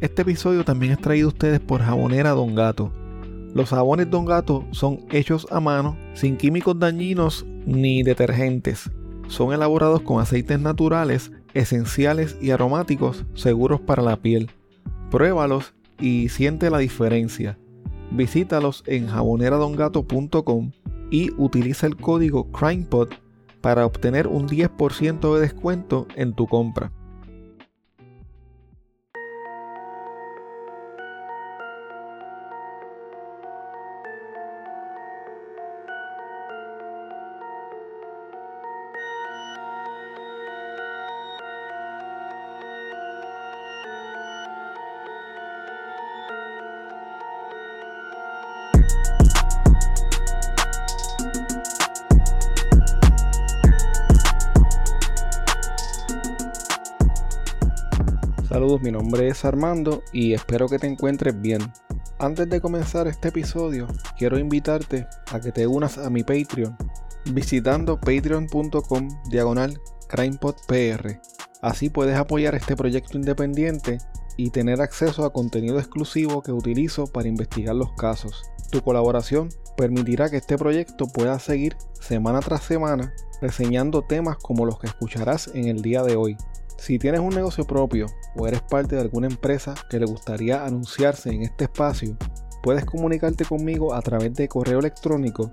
Este episodio también es traído a ustedes por Jabonera Don Gato. Los jabones Don Gato son hechos a mano, sin químicos dañinos ni detergentes. Son elaborados con aceites naturales, esenciales y aromáticos seguros para la piel. Pruébalos y siente la diferencia. Visítalos en jaboneradongato.com y utiliza el código CrimePod para obtener un 10% de descuento en tu compra. Mi nombre es Armando y espero que te encuentres bien. Antes de comenzar este episodio, quiero invitarte a que te unas a mi Patreon visitando patreon.com diagonal crimepodpr. Así puedes apoyar este proyecto independiente y tener acceso a contenido exclusivo que utilizo para investigar los casos. Tu colaboración permitirá que este proyecto pueda seguir semana tras semana reseñando temas como los que escucharás en el día de hoy. Si tienes un negocio propio o eres parte de alguna empresa que le gustaría anunciarse en este espacio, puedes comunicarte conmigo a través de correo electrónico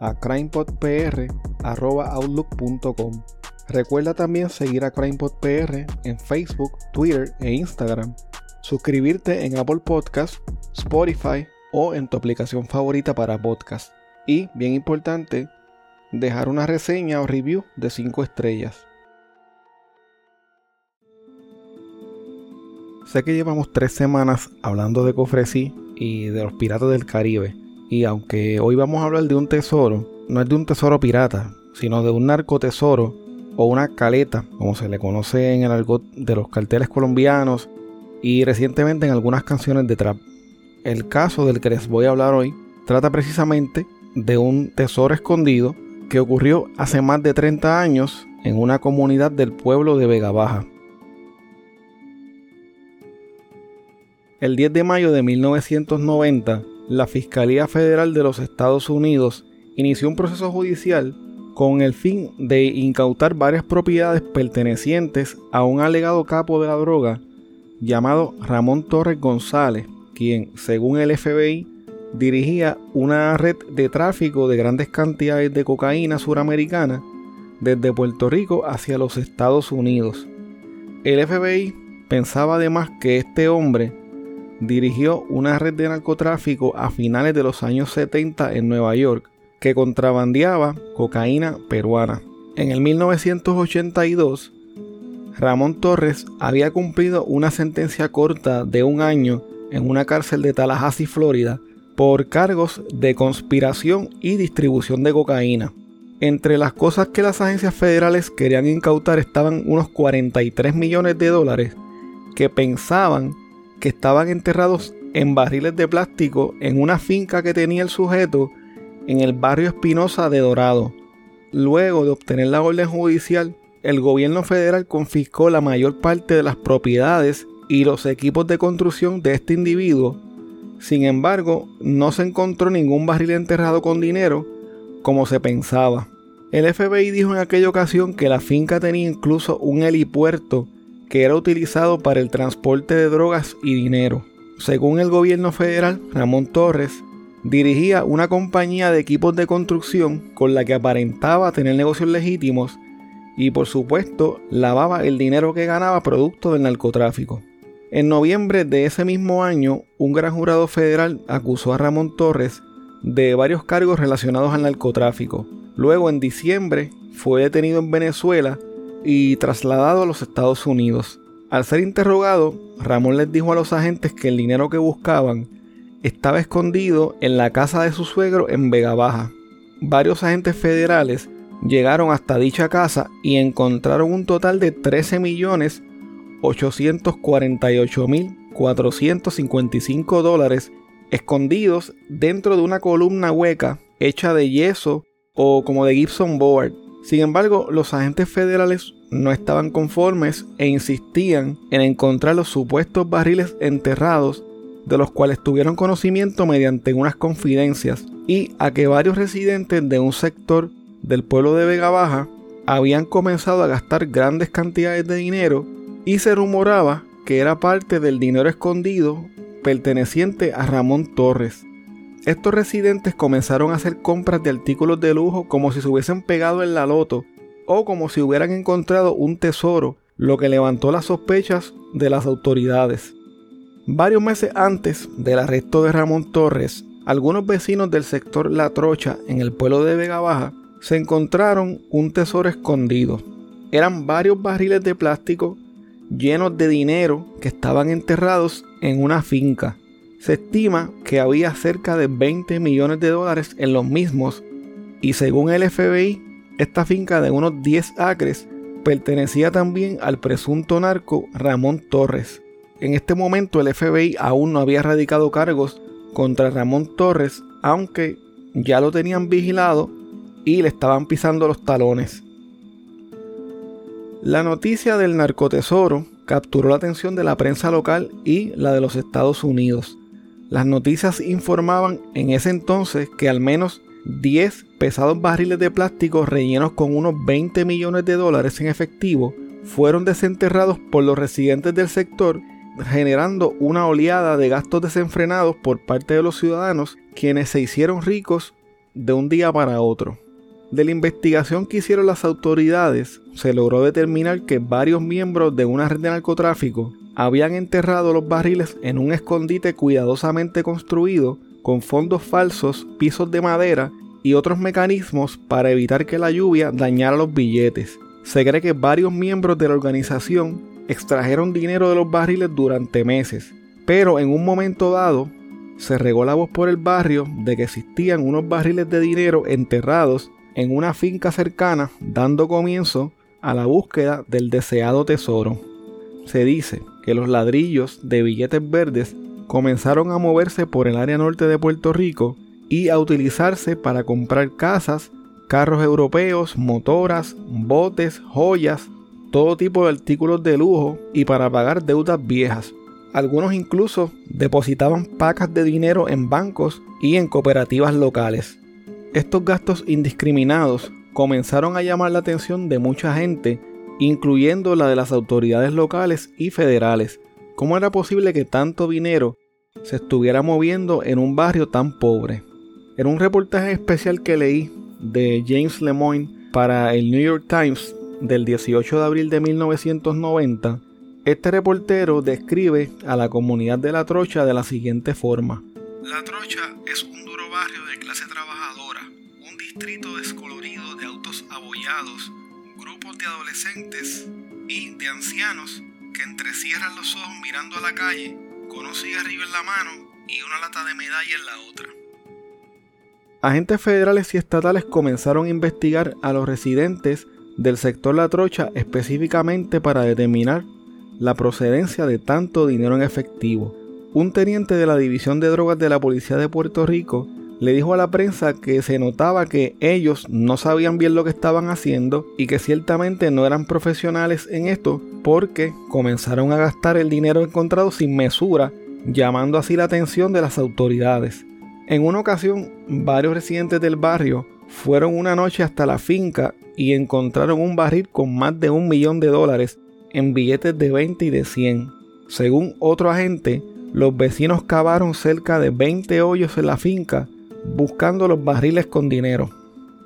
a crimepodpr.outlook.com. Recuerda también seguir a CrimePodPR en Facebook, Twitter e Instagram. Suscribirte en Apple Podcast, Spotify o en tu aplicación favorita para podcast. Y, bien importante, dejar una reseña o review de 5 estrellas. Sé que llevamos tres semanas hablando de Cofresí y de los piratas del Caribe. Y aunque hoy vamos a hablar de un tesoro, no es de un tesoro pirata, sino de un narcotesoro o una caleta, como se le conoce en el argot de los carteles colombianos y recientemente en algunas canciones de trap. El caso del que les voy a hablar hoy trata precisamente de un tesoro escondido que ocurrió hace más de 30 años en una comunidad del pueblo de Vega Baja. El 10 de mayo de 1990, la Fiscalía Federal de los Estados Unidos inició un proceso judicial con el fin de incautar varias propiedades pertenecientes a un alegado capo de la droga llamado Ramón Torres González, quien, según el FBI, dirigía una red de tráfico de grandes cantidades de cocaína suramericana desde Puerto Rico hacia los Estados Unidos. El FBI pensaba además que este hombre dirigió una red de narcotráfico a finales de los años 70 en Nueva York que contrabandeaba cocaína peruana. En el 1982, Ramón Torres había cumplido una sentencia corta de un año en una cárcel de Tallahassee, Florida, por cargos de conspiración y distribución de cocaína. Entre las cosas que las agencias federales querían incautar estaban unos 43 millones de dólares que pensaban que estaban enterrados en barriles de plástico en una finca que tenía el sujeto en el barrio Espinosa de Dorado. Luego de obtener la orden judicial, el gobierno federal confiscó la mayor parte de las propiedades y los equipos de construcción de este individuo. Sin embargo, no se encontró ningún barril enterrado con dinero como se pensaba. El FBI dijo en aquella ocasión que la finca tenía incluso un helipuerto que era utilizado para el transporte de drogas y dinero. Según el gobierno federal, Ramón Torres dirigía una compañía de equipos de construcción con la que aparentaba tener negocios legítimos y por supuesto lavaba el dinero que ganaba producto del narcotráfico. En noviembre de ese mismo año, un gran jurado federal acusó a Ramón Torres de varios cargos relacionados al narcotráfico. Luego, en diciembre, fue detenido en Venezuela y trasladado a los Estados Unidos. Al ser interrogado, Ramón les dijo a los agentes que el dinero que buscaban estaba escondido en la casa de su suegro en Vega Baja. Varios agentes federales llegaron hasta dicha casa y encontraron un total de 13 millones 848 mil 455 dólares escondidos dentro de una columna hueca hecha de yeso o como de Gibson board sin embargo, los agentes federales no estaban conformes e insistían en encontrar los supuestos barriles enterrados de los cuales tuvieron conocimiento mediante unas confidencias y a que varios residentes de un sector del pueblo de Vega Baja habían comenzado a gastar grandes cantidades de dinero y se rumoraba que era parte del dinero escondido perteneciente a Ramón Torres. Estos residentes comenzaron a hacer compras de artículos de lujo como si se hubiesen pegado en la loto o como si hubieran encontrado un tesoro, lo que levantó las sospechas de las autoridades. Varios meses antes del arresto de Ramón Torres, algunos vecinos del sector La Trocha en el pueblo de Vega Baja se encontraron un tesoro escondido. Eran varios barriles de plástico llenos de dinero que estaban enterrados en una finca. Se estima que había cerca de 20 millones de dólares en los mismos y según el FBI, esta finca de unos 10 acres pertenecía también al presunto narco Ramón Torres. En este momento el FBI aún no había radicado cargos contra Ramón Torres, aunque ya lo tenían vigilado y le estaban pisando los talones. La noticia del narcotesoro capturó la atención de la prensa local y la de los Estados Unidos. Las noticias informaban en ese entonces que al menos 10 pesados barriles de plástico rellenos con unos 20 millones de dólares en efectivo fueron desenterrados por los residentes del sector generando una oleada de gastos desenfrenados por parte de los ciudadanos quienes se hicieron ricos de un día para otro. De la investigación que hicieron las autoridades, se logró determinar que varios miembros de una red de narcotráfico habían enterrado los barriles en un escondite cuidadosamente construido con fondos falsos, pisos de madera y otros mecanismos para evitar que la lluvia dañara los billetes. Se cree que varios miembros de la organización extrajeron dinero de los barriles durante meses, pero en un momento dado se regó la voz por el barrio de que existían unos barriles de dinero enterrados en una finca cercana, dando comienzo a la búsqueda del deseado tesoro. Se dice que los ladrillos de billetes verdes comenzaron a moverse por el área norte de Puerto Rico y a utilizarse para comprar casas, carros europeos, motoras, botes, joyas, todo tipo de artículos de lujo y para pagar deudas viejas. Algunos incluso depositaban pacas de dinero en bancos y en cooperativas locales. Estos gastos indiscriminados comenzaron a llamar la atención de mucha gente, incluyendo la de las autoridades locales y federales. ¿Cómo era posible que tanto dinero se estuviera moviendo en un barrio tan pobre? En un reportaje especial que leí de James Lemoyne para el New York Times del 18 de abril de 1990, este reportero describe a la comunidad de La Trocha de la siguiente forma. La Trocha es un duro barrio de clase trabajadora, un distrito descolorido de autos abollados, grupos de adolescentes y de ancianos que entrecierran los ojos mirando a la calle, con un cigarrillo en la mano y una lata de medalla en la otra. Agentes federales y estatales comenzaron a investigar a los residentes del sector La Trocha específicamente para determinar la procedencia de tanto dinero en efectivo. Un teniente de la División de Drogas de la Policía de Puerto Rico le dijo a la prensa que se notaba que ellos no sabían bien lo que estaban haciendo y que ciertamente no eran profesionales en esto porque comenzaron a gastar el dinero encontrado sin mesura, llamando así la atención de las autoridades. En una ocasión, varios residentes del barrio fueron una noche hasta la finca y encontraron un barril con más de un millón de dólares en billetes de 20 y de 100. Según otro agente, los vecinos cavaron cerca de 20 hoyos en la finca buscando los barriles con dinero.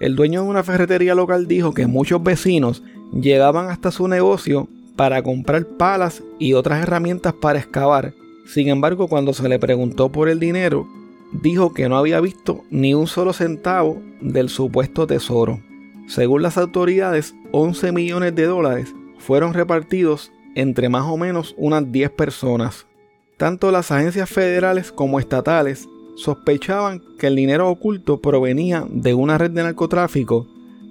El dueño de una ferretería local dijo que muchos vecinos llegaban hasta su negocio para comprar palas y otras herramientas para excavar. Sin embargo, cuando se le preguntó por el dinero, dijo que no había visto ni un solo centavo del supuesto tesoro. Según las autoridades, 11 millones de dólares fueron repartidos entre más o menos unas 10 personas. Tanto las agencias federales como estatales sospechaban que el dinero oculto provenía de una red de narcotráfico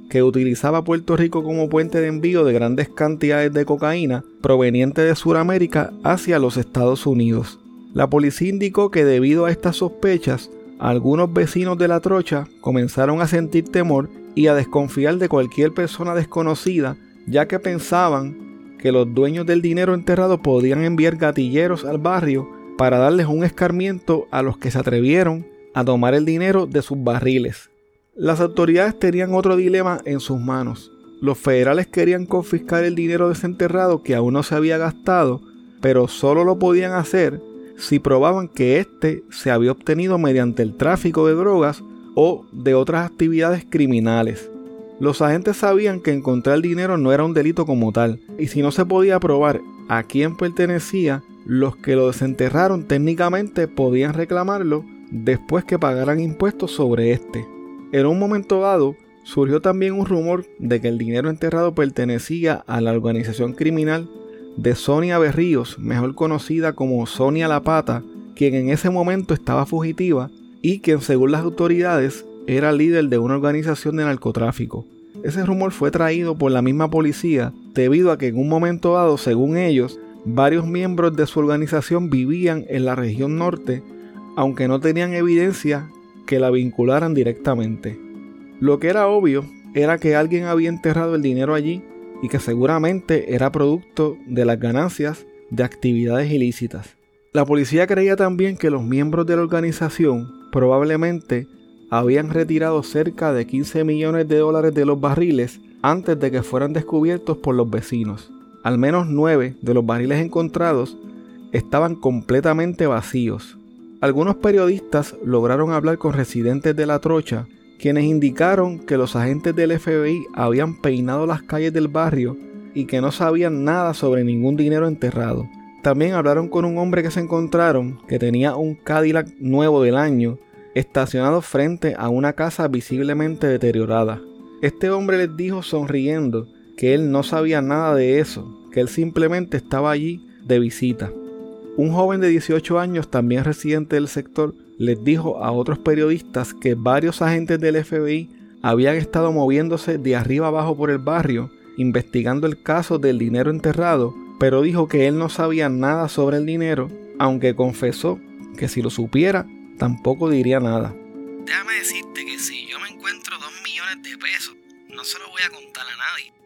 que utilizaba Puerto Rico como puente de envío de grandes cantidades de cocaína proveniente de Sudamérica hacia los Estados Unidos. La policía indicó que debido a estas sospechas, algunos vecinos de la trocha comenzaron a sentir temor y a desconfiar de cualquier persona desconocida ya que pensaban que los dueños del dinero enterrado podían enviar gatilleros al barrio para darles un escarmiento a los que se atrevieron a tomar el dinero de sus barriles. Las autoridades tenían otro dilema en sus manos. Los federales querían confiscar el dinero desenterrado que aún no se había gastado, pero solo lo podían hacer si probaban que éste se había obtenido mediante el tráfico de drogas o de otras actividades criminales. Los agentes sabían que encontrar dinero no era un delito como tal, y si no se podía probar a quién pertenecía, los que lo desenterraron técnicamente podían reclamarlo después que pagaran impuestos sobre este. En un momento dado, surgió también un rumor de que el dinero enterrado pertenecía a la organización criminal de Sonia Berríos, mejor conocida como Sonia La Pata, quien en ese momento estaba fugitiva y quien según las autoridades era líder de una organización de narcotráfico. Ese rumor fue traído por la misma policía debido a que en un momento dado, según ellos, varios miembros de su organización vivían en la región norte, aunque no tenían evidencia que la vincularan directamente. Lo que era obvio era que alguien había enterrado el dinero allí y que seguramente era producto de las ganancias de actividades ilícitas. La policía creía también que los miembros de la organización probablemente habían retirado cerca de 15 millones de dólares de los barriles antes de que fueran descubiertos por los vecinos. Al menos 9 de los barriles encontrados estaban completamente vacíos. Algunos periodistas lograron hablar con residentes de la trocha, quienes indicaron que los agentes del FBI habían peinado las calles del barrio y que no sabían nada sobre ningún dinero enterrado. También hablaron con un hombre que se encontraron que tenía un Cadillac nuevo del año estacionado frente a una casa visiblemente deteriorada. Este hombre les dijo sonriendo que él no sabía nada de eso, que él simplemente estaba allí de visita. Un joven de 18 años, también residente del sector, les dijo a otros periodistas que varios agentes del FBI habían estado moviéndose de arriba abajo por el barrio, investigando el caso del dinero enterrado, pero dijo que él no sabía nada sobre el dinero, aunque confesó que si lo supiera tampoco diría nada. Déjame decirte que si yo me encuentro dos millones de pesos, no se lo voy a contar a nadie.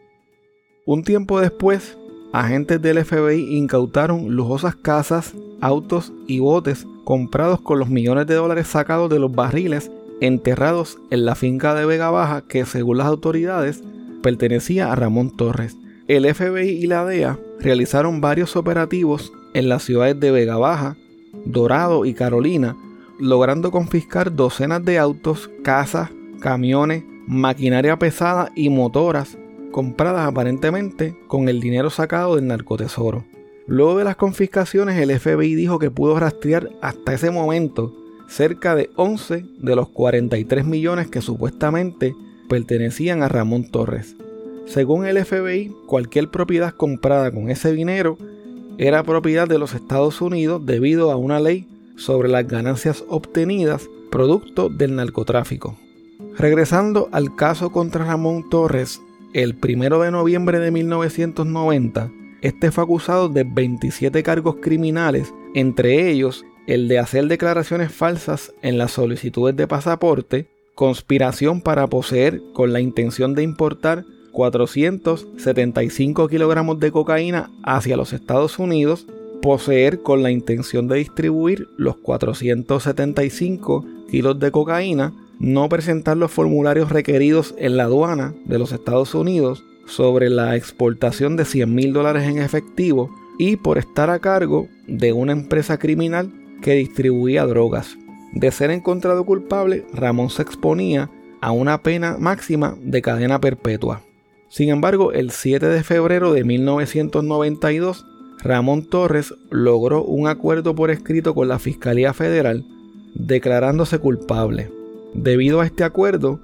Un tiempo después, agentes del FBI incautaron lujosas casas, autos y botes comprados con los millones de dólares sacados de los barriles enterrados en la finca de Vega Baja que según las autoridades pertenecía a Ramón Torres. El FBI y la DEA realizaron varios operativos en las ciudades de Vega Baja, Dorado y Carolina logrando confiscar docenas de autos, casas, camiones, maquinaria pesada y motoras compradas aparentemente con el dinero sacado del narcotesoro. Luego de las confiscaciones, el FBI dijo que pudo rastrear hasta ese momento cerca de 11 de los 43 millones que supuestamente pertenecían a Ramón Torres. Según el FBI, cualquier propiedad comprada con ese dinero era propiedad de los Estados Unidos debido a una ley sobre las ganancias obtenidas producto del narcotráfico. Regresando al caso contra Ramón Torres, el 1 de noviembre de 1990, este fue acusado de 27 cargos criminales, entre ellos el de hacer declaraciones falsas en las solicitudes de pasaporte, conspiración para poseer con la intención de importar 475 kilogramos de cocaína hacia los Estados Unidos poseer con la intención de distribuir los 475 kilos de cocaína, no presentar los formularios requeridos en la aduana de los Estados Unidos sobre la exportación de 100 mil dólares en efectivo y por estar a cargo de una empresa criminal que distribuía drogas. De ser encontrado culpable, Ramón se exponía a una pena máxima de cadena perpetua. Sin embargo, el 7 de febrero de 1992, Ramón Torres logró un acuerdo por escrito con la Fiscalía Federal declarándose culpable. Debido a este acuerdo,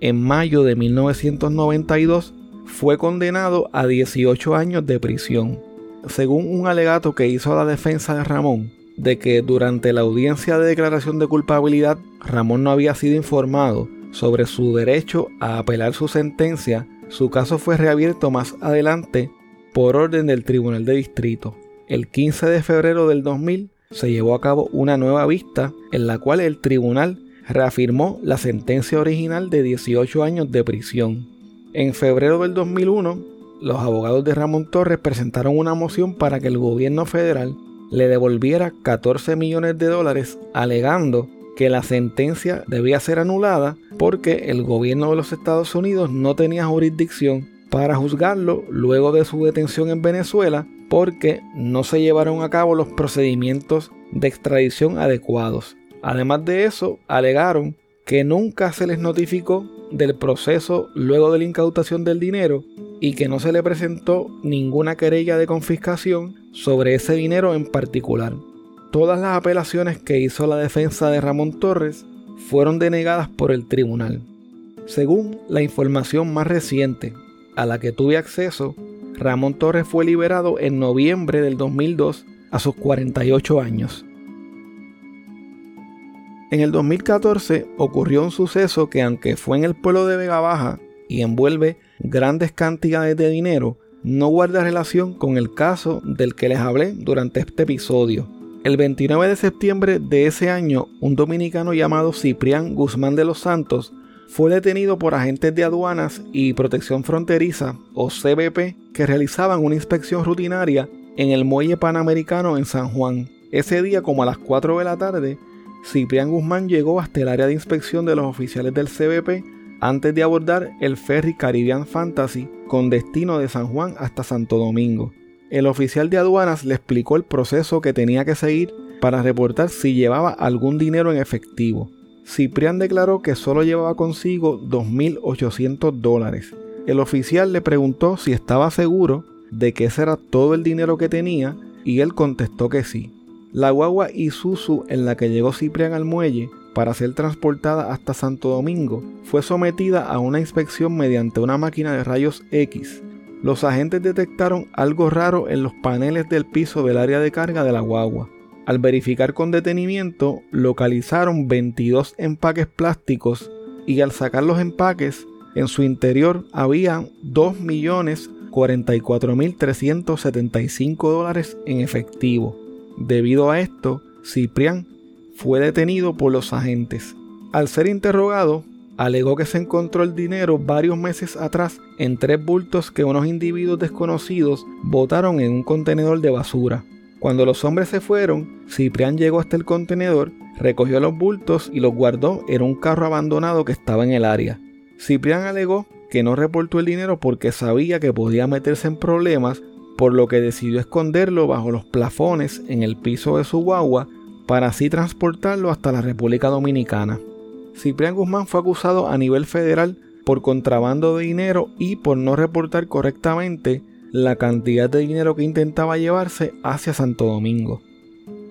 en mayo de 1992 fue condenado a 18 años de prisión, según un alegato que hizo la defensa de Ramón, de que durante la audiencia de declaración de culpabilidad Ramón no había sido informado sobre su derecho a apelar su sentencia, su caso fue reabierto más adelante por orden del Tribunal de Distrito. El 15 de febrero del 2000 se llevó a cabo una nueva vista en la cual el tribunal reafirmó la sentencia original de 18 años de prisión. En febrero del 2001, los abogados de Ramón Torres presentaron una moción para que el gobierno federal le devolviera 14 millones de dólares alegando que la sentencia debía ser anulada porque el gobierno de los Estados Unidos no tenía jurisdicción para juzgarlo luego de su detención en Venezuela porque no se llevaron a cabo los procedimientos de extradición adecuados. Además de eso, alegaron que nunca se les notificó del proceso luego de la incautación del dinero y que no se le presentó ninguna querella de confiscación sobre ese dinero en particular. Todas las apelaciones que hizo la defensa de Ramón Torres fueron denegadas por el tribunal. Según la información más reciente a la que tuve acceso, Ramón Torres fue liberado en noviembre del 2002 a sus 48 años. En el 2014 ocurrió un suceso que aunque fue en el pueblo de Vega Baja y envuelve grandes cantidades de dinero, no guarda relación con el caso del que les hablé durante este episodio. El 29 de septiembre de ese año, un dominicano llamado Ciprián Guzmán de los Santos fue detenido por agentes de aduanas y protección fronteriza, o CBP, que realizaban una inspección rutinaria en el muelle panamericano en San Juan. Ese día, como a las 4 de la tarde, Ciprián Guzmán llegó hasta el área de inspección de los oficiales del CBP antes de abordar el ferry Caribbean Fantasy con destino de San Juan hasta Santo Domingo. El oficial de aduanas le explicó el proceso que tenía que seguir para reportar si llevaba algún dinero en efectivo. Ciprián declaró que solo llevaba consigo 2.800 dólares. El oficial le preguntó si estaba seguro de que ese era todo el dinero que tenía y él contestó que sí. La guagua Isuzu en la que llegó Ciprián al muelle para ser transportada hasta Santo Domingo fue sometida a una inspección mediante una máquina de rayos X. Los agentes detectaron algo raro en los paneles del piso del área de carga de la guagua. Al verificar con detenimiento, localizaron 22 empaques plásticos y al sacar los empaques, en su interior había 2.044.375 dólares en efectivo. Debido a esto, Ciprián fue detenido por los agentes. Al ser interrogado, alegó que se encontró el dinero varios meses atrás en tres bultos que unos individuos desconocidos botaron en un contenedor de basura. Cuando los hombres se fueron, Ciprián llegó hasta el contenedor, recogió los bultos y los guardó en un carro abandonado que estaba en el área. Ciprián alegó que no reportó el dinero porque sabía que podía meterse en problemas por lo que decidió esconderlo bajo los plafones en el piso de su guagua para así transportarlo hasta la República Dominicana. Ciprián Guzmán fue acusado a nivel federal por contrabando de dinero y por no reportar correctamente la cantidad de dinero que intentaba llevarse hacia Santo Domingo.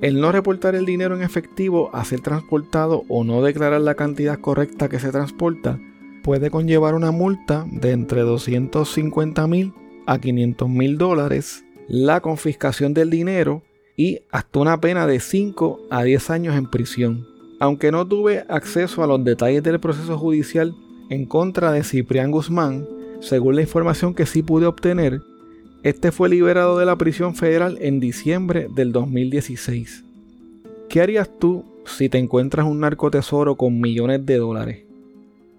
El no reportar el dinero en efectivo a ser transportado o no declarar la cantidad correcta que se transporta puede conllevar una multa de entre 250 mil a 500 mil dólares, la confiscación del dinero y hasta una pena de 5 a 10 años en prisión. Aunque no tuve acceso a los detalles del proceso judicial en contra de Ciprián Guzmán, según la información que sí pude obtener, este fue liberado de la prisión federal en diciembre del 2016. ¿Qué harías tú si te encuentras un narcotesoro con millones de dólares?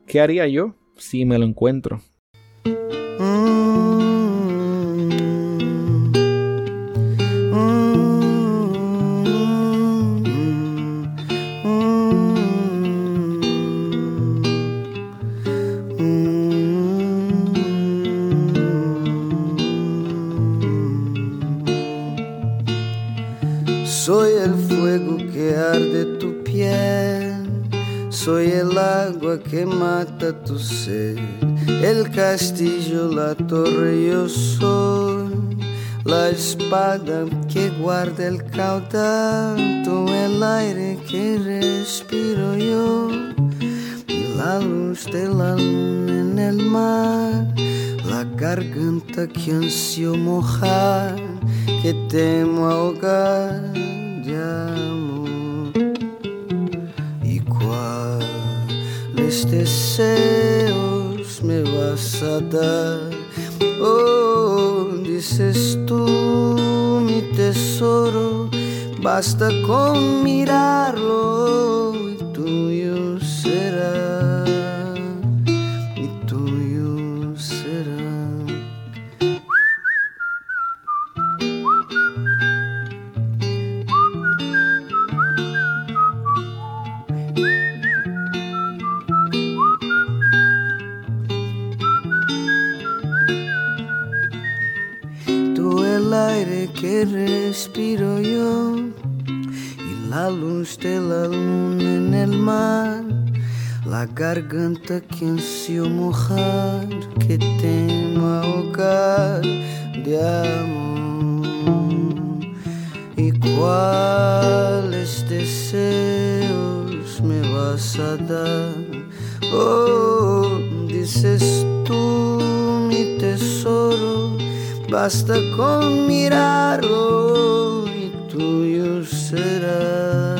¿Qué haría yo si me lo encuentro? Que mata tu sed, el castillo, la torre yo soy, la espada que guarda el caudal, todo el aire que respiro yo, y la luz de la luna en el mar, la garganta que ansio mojar, que temo ahogar de amor. deseos me vas a dar. Oh, dices tú, mi tesoro, basta con mirarlo respiro yo y la luz de la luna en el mar, la garganta que ansio mojar, que temo ahogar de amor. ¿Y cuáles deseos me vas a dar? Oh, dices basta con mirarlo y tuyo será.